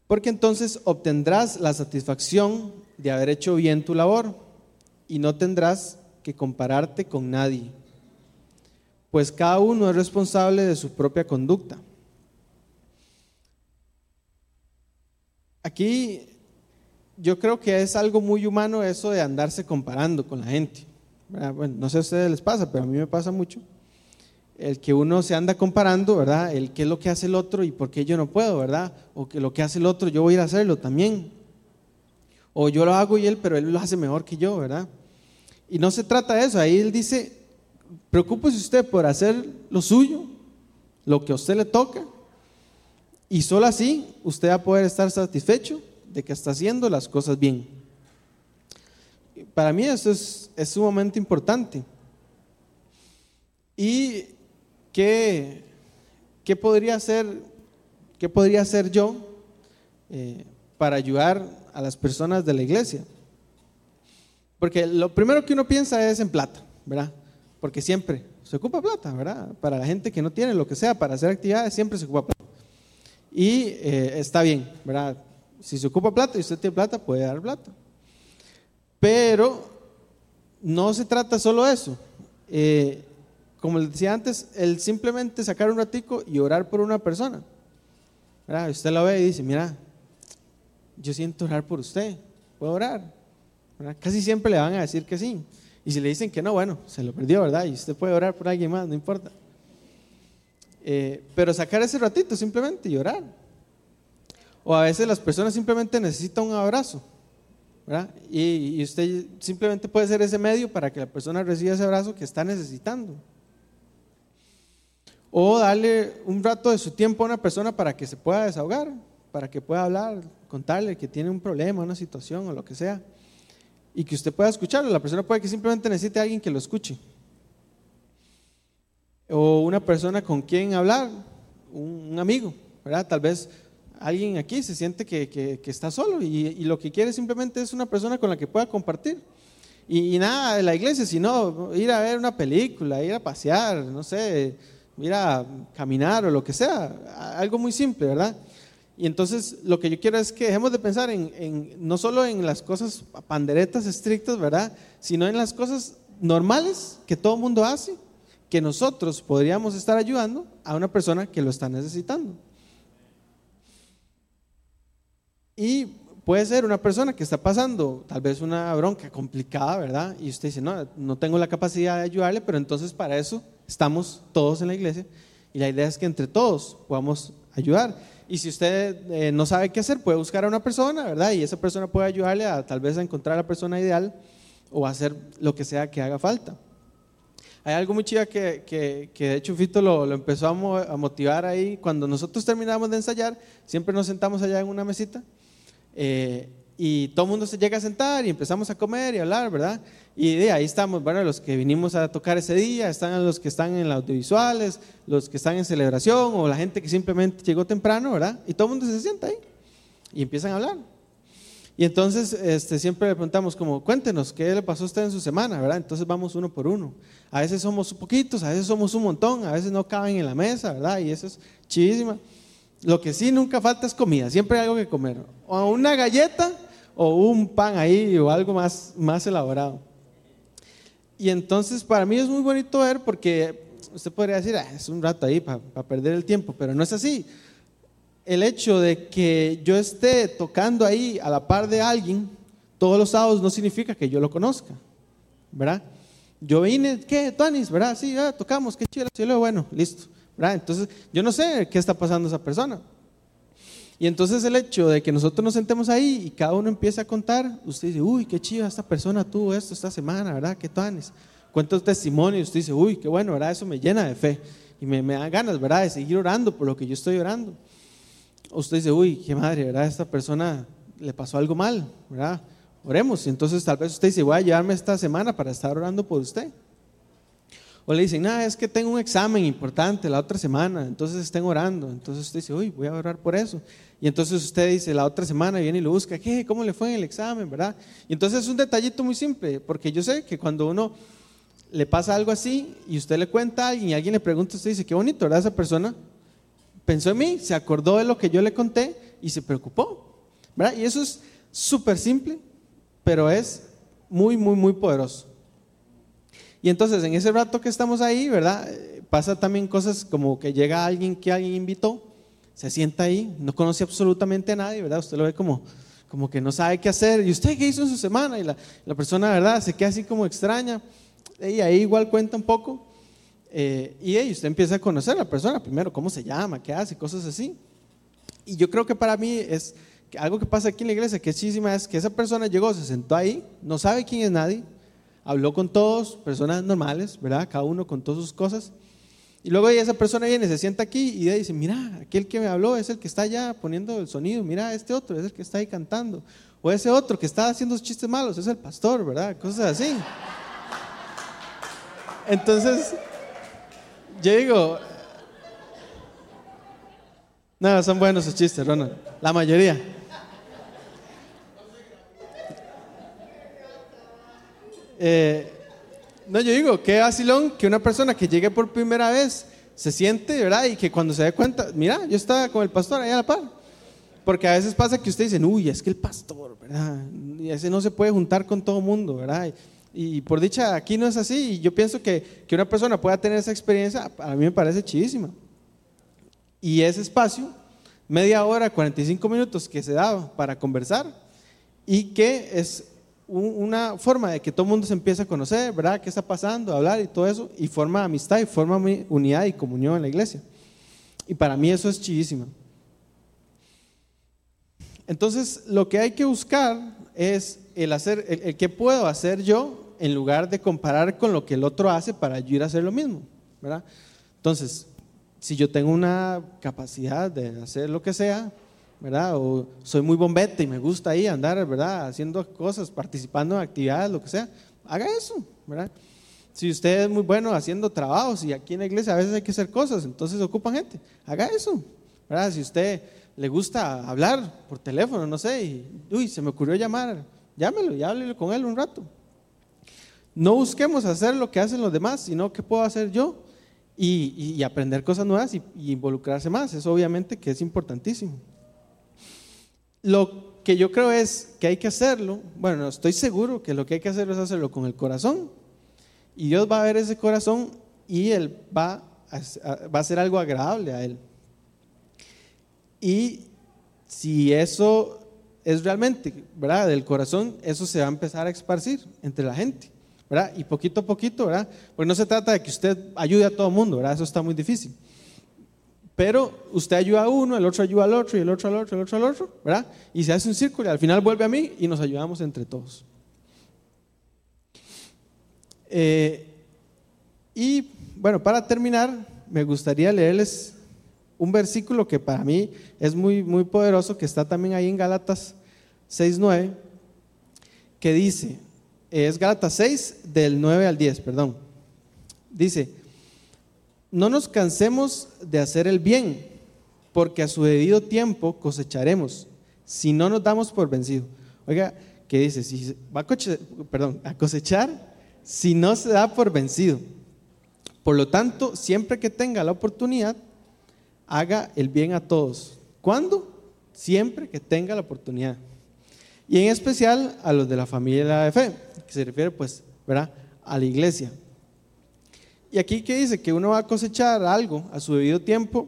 porque entonces obtendrás la satisfacción de haber hecho bien tu labor y no tendrás que compararte con nadie, pues cada uno es responsable de su propia conducta. Aquí yo creo que es algo muy humano eso de andarse comparando con la gente. Bueno, no sé a ustedes les pasa, pero a mí me pasa mucho. El que uno se anda comparando, ¿verdad? El qué es lo que hace el otro y por qué yo no puedo, ¿verdad? O que lo que hace el otro yo voy a ir a hacerlo también. O yo lo hago y él, pero él lo hace mejor que yo, ¿verdad? Y no se trata de eso. Ahí él dice, preocúpese usted por hacer lo suyo, lo que a usted le toca, y solo así usted va a poder estar satisfecho de que está haciendo las cosas bien para mí eso es, es sumamente importante. ¿Y qué, qué, podría, hacer, qué podría hacer yo eh, para ayudar a las personas de la iglesia? Porque lo primero que uno piensa es en plata, ¿verdad? Porque siempre se ocupa plata, ¿verdad? Para la gente que no tiene lo que sea, para hacer actividades, siempre se ocupa plata. Y eh, está bien, ¿verdad? Si se ocupa plata y usted tiene plata, puede dar plata. Pero no se trata solo de eso. Eh, como les decía antes, el simplemente sacar un ratico y orar por una persona. Usted la ve y dice, mira, yo siento orar por usted, puedo orar. Casi siempre le van a decir que sí. Y si le dicen que no, bueno, se lo perdió, ¿verdad? Y usted puede orar por alguien más, no importa. Eh, pero sacar ese ratito simplemente y. O a veces las personas simplemente necesitan un abrazo. Y, usted simplemente puede ser ese medio para que la persona reciba ese abrazo que está necesitando. O darle un rato de su tiempo a una persona para que se pueda desahogar, para que pueda hablar, contarle que tiene un problema, una situación o lo que sea, y que usted pueda escucharlo. La persona puede que simplemente necesite a alguien que lo escuche. O una persona con quien hablar, un, amigo, ¿verdad? Tal vez alguien aquí se siente que, está solo y, lo que quiere simplemente es una persona con la que pueda compartir. Y, nada de la iglesia, sino ir a ver una película, ir a pasear, no sé, ir a caminar o lo que sea, algo muy simple, ¿verdad? Y entonces lo que yo quiero es que dejemos de pensar en, no solo en las cosas panderetas estrictas, ¿verdad? Sino en las cosas normales que todo mundo hace, que nosotros podríamos estar ayudando a una persona que lo está necesitando. Y puede ser una persona que está pasando tal vez una bronca complicada, ¿verdad? Y usted dice, no, no tengo la capacidad de ayudarle, pero entonces para eso estamos todos en la iglesia y la idea es que entre todos podamos ayudar. Y si usted eh, no sabe qué hacer, puede buscar a una persona, ¿verdad? Y esa persona puede ayudarle a tal vez a encontrar a la persona ideal o hacer lo que sea que haga falta. Hay algo muy chido que, que, que de hecho Fito lo, lo empezó a, a, motivar ahí. Cuando nosotros terminamos de ensayar, siempre nos sentamos allá en una mesita eh, y todo el mundo se llega a sentar y empezamos a comer y hablar, ¿verdad? Y ahí estamos, bueno, los que vinimos a tocar ese día, están los que están en las audiovisuales, los que están en celebración o la gente que simplemente llegó temprano, ¿verdad? Y todo el mundo se sienta ahí y empiezan a hablar. Y entonces este, siempre le preguntamos como, cuéntenos, ¿qué le pasó a usted en su semana? ¿verdad? Entonces vamos uno por uno. A veces somos poquitos, a veces somos un montón, a veces no caben en la mesa, ¿verdad? Y eso es chidísima. Lo que sí nunca falta es comida, siempre hay algo que comer. O una galleta o un pan ahí o algo más, más elaborado. Y entonces para mí es muy bonito ver porque usted podría decir, ah, es un rato ahí para perder el tiempo, pero no es así. El hecho de que yo esté tocando ahí a la par de alguien todos los sábados no significa que yo lo conozca, ¿verdad? Yo vine, ¿qué, Tonis? ¿Verdad? Sí, ya tocamos, qué chido, bueno, listo, ¿verdad? Entonces, yo no sé qué está pasando esa persona. Y entonces el hecho de que nosotros nos sentemos ahí y cada uno empieza a contar, usted dice, uy, qué chido, esta persona tuvo esto esta semana, ¿verdad? ¿Qué tanes? Cuenta testimonio y usted dice, uy, qué bueno, ¿verdad? Eso me llena de fe y me, me, da ganas, ¿verdad? De seguir orando por lo que yo estoy orando. Usted dice, uy, qué madre, ¿verdad? Esta persona le pasó algo mal, ¿verdad? Oremos. Y entonces tal vez usted dice, voy a llevarme esta semana para estar orando por usted. O le dicen, nada, es que tengo un examen importante la otra semana, entonces estén orando. Entonces usted dice, uy, voy a orar por eso. Y entonces usted dice, la otra semana viene y lo busca, ¿qué? ¿Cómo le fue en el examen? ¿Verdad? Y entonces es un detallito muy simple, porque yo sé que cuando uno le pasa algo así y usted le cuenta a alguien y alguien le pregunta, usted dice, qué bonito, ¿verdad? Esa persona pensó en mí, se acordó de lo que yo le conté y se preocupó. ¿verdad? Y eso es súper simple, pero es muy, muy, muy poderoso. Y entonces en ese rato que estamos ahí, ¿verdad? Pasa también cosas como que llega alguien que alguien invitó, se sienta ahí, no conoce absolutamente a nadie, ¿verdad? Usted lo ve como, como que no sabe qué hacer. ¿Y usted qué hizo en su semana? Y la, la persona, ¿verdad? Se queda así como extraña. Y ahí igual cuenta un poco. Eh, y ahí usted empieza a conocer a la persona primero, cómo se llama, qué hace, cosas así. Y yo creo que para mí es algo que pasa aquí en la iglesia, que es chísima, es que esa persona llegó, se sentó ahí, no sabe quién es nadie, habló con todos, personas normales, ¿verdad? Cada uno con todas sus cosas. Y luego esa persona viene, se sienta aquí y dice, mira, aquel que me habló es el que está allá poniendo el sonido, mira, este otro es el que está ahí cantando. O ese otro que está haciendo chistes malos es el pastor, ¿verdad? Cosas así. Entonces, yo digo, no, son buenos esos chistes, Ronald. La mayoría. Eh, no, yo digo, qué vacilón que una persona que llegue por primera vez se siente, ¿verdad? Y que cuando se dé cuenta, mira, yo estaba con el pastor ahí a la par. Porque a veces pasa que ustedes dicen, uy, es que el pastor, ¿verdad? Y ese no se puede juntar con todo mundo, ¿verdad? Y, por dicha, aquí no es así. Y yo pienso que, que una persona pueda tener esa experiencia, a mí me parece chidísima. Y ese espacio, media hora, 45 minutos que se da para conversar y que es una forma de que todo el mundo se empiece a conocer, ¿verdad? ¿Qué está pasando? Hablar y todo eso, y forma amistad y forma unidad y comunión en la iglesia. Y para mí eso es chidísimo. Entonces, lo que hay que buscar es el hacer, el, que puedo hacer yo en lugar de comparar con lo que el otro hace para yo ir a hacer lo mismo, ¿verdad? Entonces, si yo tengo una capacidad de hacer lo que sea, ¿verdad? O soy muy bombete y me gusta ahí andar, ¿verdad? Haciendo cosas, participando en actividades, lo que sea, haga eso, ¿verdad? Si usted es muy bueno haciendo trabajos y aquí en la iglesia a veces hay que hacer cosas, entonces ocupan gente, haga eso. ¿verdad? Si usted le gusta hablar por teléfono, no sé, y uy, se me ocurrió llamar, llámelo y háblele con él un rato. No busquemos hacer lo que hacen los demás, sino qué puedo hacer yo y, aprender cosas nuevas y, y, involucrarse más. Eso obviamente que es importantísimo. Lo que yo creo es que hay que hacerlo, bueno, estoy seguro que lo que hay que hacer es hacerlo con el corazón. Y Dios va a ver ese corazón y Él va a, va a hacer algo agradable a Él. Y si eso es realmente, ¿verdad? Del corazón, eso se va a empezar a esparcir entre la gente, ¿verdad? Y poquito a poquito, ¿verdad? Porque no se trata de que usted ayude a todo el mundo, ¿verdad? Eso está muy difícil. Pero usted ayuda a uno, el otro ayuda al otro, y el otro al otro, el otro al otro, ¿verdad? Y se hace un círculo y al final vuelve a mí y nos ayudamos entre todos. Eh, y bueno, para terminar, me gustaría leerles un versículo que para mí es muy, muy poderoso, que está también ahí en Gálatas 6.9, que dice, es Gálatas 6 del 9 al 10, perdón. Dice, no nos cansemos de hacer el bien, porque a su debido tiempo cosecharemos, si no nos damos por vencido. Oiga, ¿qué dice? Si va a, cosechar si no se da por vencido. Por lo tanto, siempre que tenga la oportunidad, haga el bien a todos. ¿Cuándo? Siempre que tenga la oportunidad. Y en especial a los de la familia de fe, que se refiere pues, ¿verdad? A la iglesia. Y aquí que dice que uno va a cosechar algo a su debido tiempo,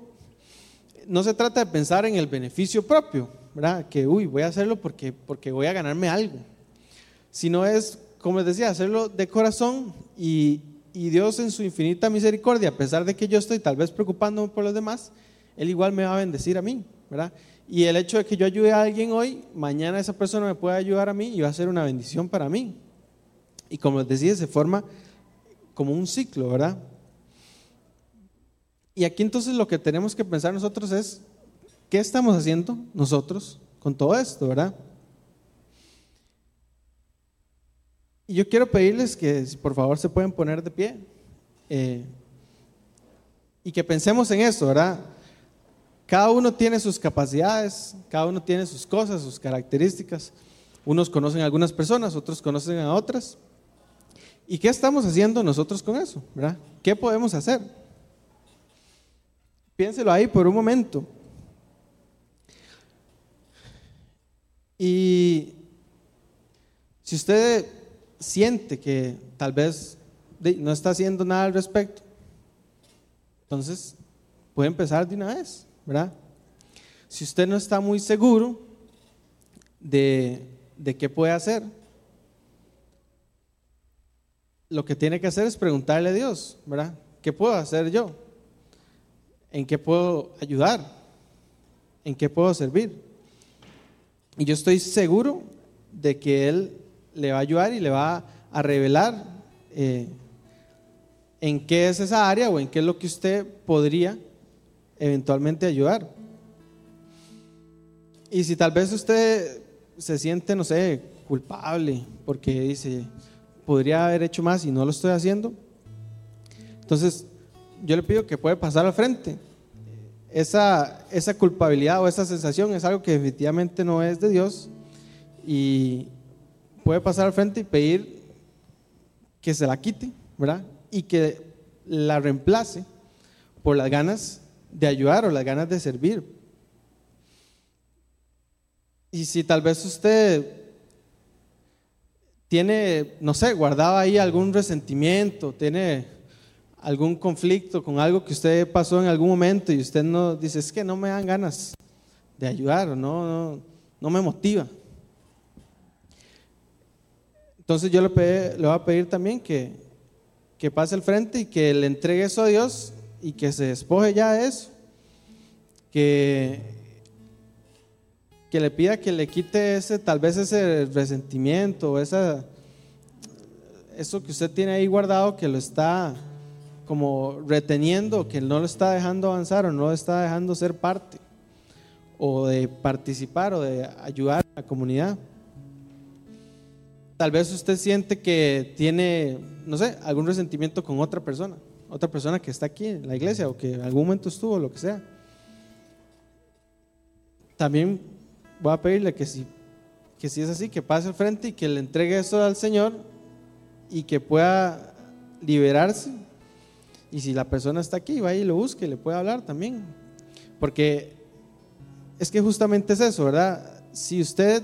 no se trata de pensar en el beneficio propio, ¿verdad? Que, uy, voy a hacerlo porque, porque voy a ganarme algo. Sino es, como les decía, hacerlo de corazón y, y Dios en su infinita misericordia, a pesar de que yo estoy tal vez preocupándome por los demás, él igual me va a bendecir a mí, ¿verdad? Y el hecho de que yo ayude a alguien hoy, mañana esa persona me puede ayudar a mí y va a ser una bendición para mí. Y como les decía, se forma como un ciclo, ¿verdad? Y aquí entonces lo que tenemos que pensar nosotros es, ¿qué estamos haciendo nosotros con todo esto, verdad? Y yo quiero pedirles que por favor se pueden poner de pie eh, y que pensemos en eso, ¿verdad? Cada uno tiene sus capacidades, cada uno tiene sus cosas, sus características. Unos conocen a algunas personas, otros conocen a otras. ¿Y qué estamos haciendo nosotros con eso? ¿verdad? ¿Qué podemos hacer? Piénselo ahí por un momento. Y si usted siente que tal vez no está haciendo nada al respecto, entonces puede empezar de una vez. ¿verdad? Si usted no está muy seguro de, de qué puede hacer, lo que tiene que hacer es preguntarle a Dios, ¿verdad? ¿Qué puedo hacer yo? ¿En qué puedo ayudar? ¿En qué puedo servir? Y yo estoy seguro de que Él le va a ayudar y le va a revelar eh, en qué es esa área o en qué es lo que usted podría eventualmente ayudar. Y si tal vez usted se siente, no sé, culpable porque dice, podría haber hecho más y no lo estoy haciendo, entonces yo le pido que puede pasar al frente. Esa, esa culpabilidad o esa sensación es algo que definitivamente no es de Dios y puede pasar al frente y pedir que se la quite, ¿verdad? Y que la reemplace por las ganas de ayudar o las ganas de servir. Y si tal vez usted tiene, no sé, guardado ahí algún resentimiento, tiene algún conflicto con algo que usted pasó en algún momento y usted no dice, es que no me dan ganas de ayudar no, no, me motiva. Entonces yo le, le voy a pedir también que, que pase al frente y que le entregue eso a Dios y que se despoje ya de eso, que, que le pida que le quite ese, tal vez ese resentimiento, esa, eso que usted tiene ahí guardado que lo está como reteniendo, que no lo está dejando avanzar o no lo está dejando ser parte o de participar o de ayudar a la comunidad. Tal vez usted siente que tiene, no sé, algún resentimiento con otra persona, otra persona que está aquí en la iglesia o que en algún momento estuvo, lo que sea. También voy a pedirle que si, que si es así, que pase al frente y que le entregue eso al Señor y que pueda liberarse. Y si la persona está aquí, va y lo busque, le puede hablar también. Porque es que justamente es eso, ¿verdad? Si usted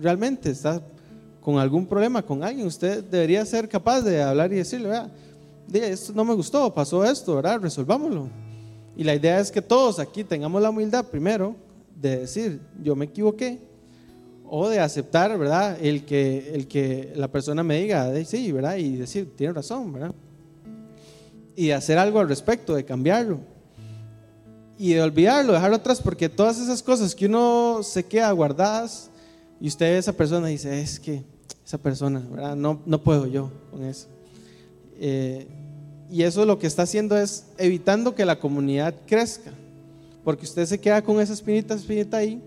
realmente está con algún problema con alguien, usted debería ser capaz de hablar y decirle, vea, esto no me gustó, pasó esto, ¿verdad? Resolvámoslo. Y la idea es que todos aquí tengamos la humildad primero de decir, yo me equivoqué, o de aceptar, ¿verdad? El que, el que la persona me diga, sí, ¿verdad? Y decir, tiene razón, ¿verdad? Y de hacer algo al respecto, de cambiarlo. Y de olvidarlo, dejarlo atrás, porque todas esas cosas que uno se queda guardadas, y usted esa persona dice, es que esa persona, ¿verdad? No, no puedo yo con eso. Eh, y eso lo que está haciendo es evitando que la comunidad crezca, porque usted se queda con esa espinita, espinita ahí,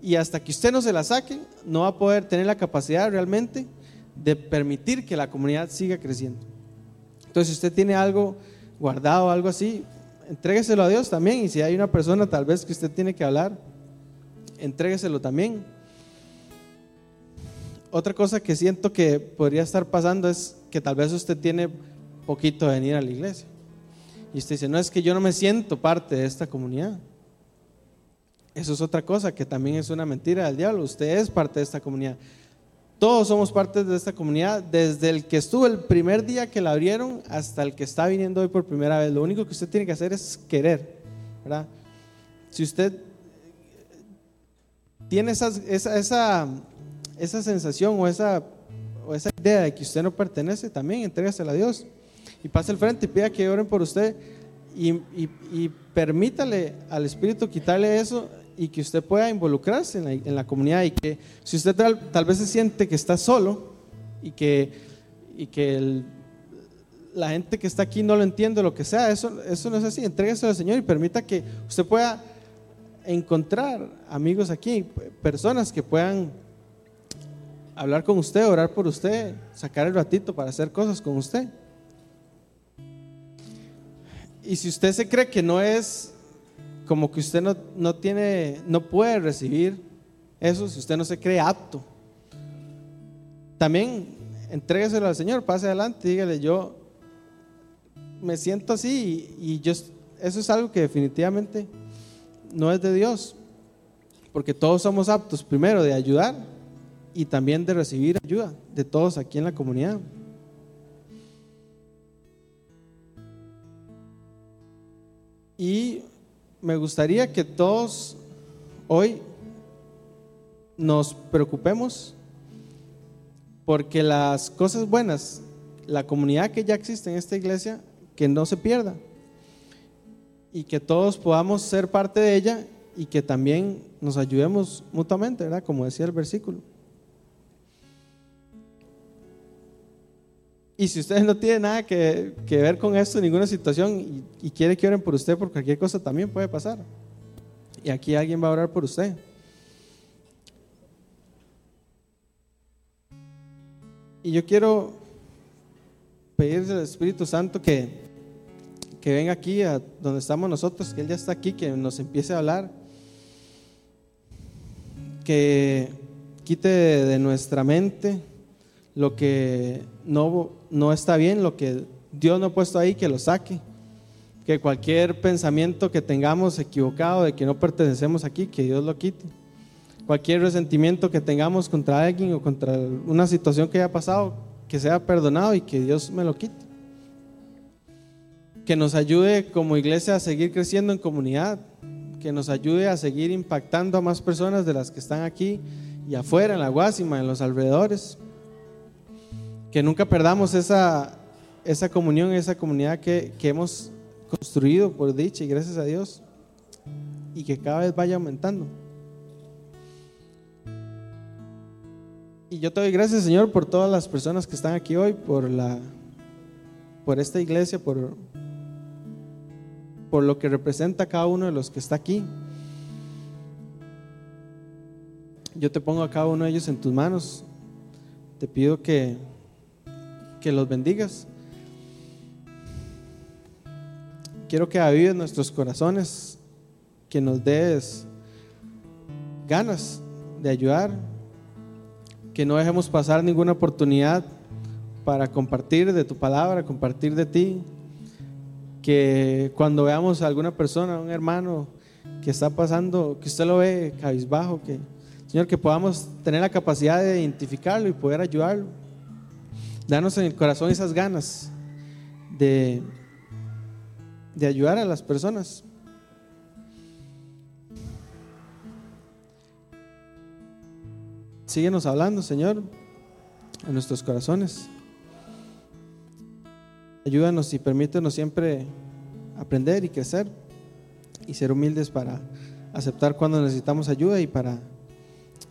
y hasta que usted no se la saque, no va a poder tener la capacidad realmente de permitir que la comunidad siga creciendo. Entonces, si usted tiene algo guardado, algo así, entrégueselo a Dios también. Y si hay una persona tal vez que usted tiene que hablar, entrégueselo también. Otra cosa que siento que podría estar pasando es que tal vez usted tiene poquito de venir a la iglesia. Y usted dice, no es que yo no me siento parte de esta comunidad. Eso es otra cosa que también es una mentira del diablo. Usted es parte de esta comunidad. Todos somos parte de esta comunidad, desde el que estuvo el primer día que la abrieron hasta el que está viniendo hoy por primera vez. Lo único que usted tiene que hacer es querer, ¿verdad? Si usted tiene esa, esa, esa, sensación o esa, o esa idea de que usted no pertenece, también entrégasela a Dios. Y pase al frente y pida que oren por usted y, y, y permítale al Espíritu quitarle eso y que usted pueda involucrarse en la, comunidad y que si usted tal, vez se siente que está solo y que, y que la gente que está aquí no lo entiende, lo que sea, eso, eso no es así. Entréguese al Señor y permita que usted pueda encontrar amigos aquí, personas que puedan hablar con usted, orar por usted, sacar el ratito para hacer cosas con usted. Y si usted se cree que no es como que usted no, no tiene, no puede recibir eso si usted no se cree apto. También entrégueselo al Señor, pase adelante, dígale, yo me siento así y, y yo, eso es algo que definitivamente no es de Dios, porque todos somos aptos primero de ayudar y también de recibir ayuda de todos aquí en la comunidad. Y me gustaría que todos hoy nos preocupemos porque las cosas buenas, la comunidad que ya existe en esta iglesia, que no se pierda y que todos podamos ser parte de ella y que también nos ayudemos mutuamente, ¿verdad? Como decía el versículo. Y si ustedes no tienen nada que, ver con esto, ninguna situación, y, y, quiere que oren por usted por cualquier cosa, también puede pasar. Y aquí alguien va a orar por usted. Y yo quiero pedirle al Espíritu Santo que, que venga aquí a donde estamos nosotros, que Él ya está aquí, que nos empiece a hablar, que quite de nuestra mente lo que no, no está bien, lo que Dios no ha puesto ahí, que lo saque. Que cualquier pensamiento que tengamos equivocado de que no pertenecemos aquí, que Dios lo quite. Cualquier resentimiento que tengamos contra alguien o contra una situación que haya pasado, que sea perdonado y que Dios me lo quite. Que nos ayude como iglesia a seguir creciendo en comunidad, que nos ayude a seguir impactando a más personas de las que están aquí y afuera, en la Guásima, en los alrededores que nunca perdamos esa, esa comunión, esa comunidad que, que hemos construido por dicha y gracias a Dios y que cada vez vaya aumentando. Y yo te doy gracias, Señor, por todas las personas que están aquí hoy, por la por esta iglesia, por por lo que representa cada uno de los que está aquí. Yo te pongo a cada uno de ellos en tus manos te pido que, que los bendigas. Quiero que avives nuestros corazones, que nos des ganas de ayudar, que no dejemos pasar ninguna oportunidad para compartir de tu palabra, compartir de ti, que cuando veamos a alguna persona, un hermano que está pasando, que usted lo ve cabizbajo, que Señor, que podamos tener la capacidad de identificarlo y poder ayudarlo. Danos en el corazón esas ganas de, de ayudar a las personas. Síguenos hablando, Señor, en nuestros corazones. Ayúdanos y permítenos siempre aprender y crecer y ser humildes para aceptar cuando necesitamos ayuda y para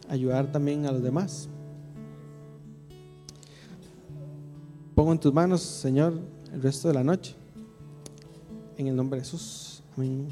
ayudar también a los demás. Pongo en tus manos, Señor, el resto de la noche. En el nombre de Jesús. Amén.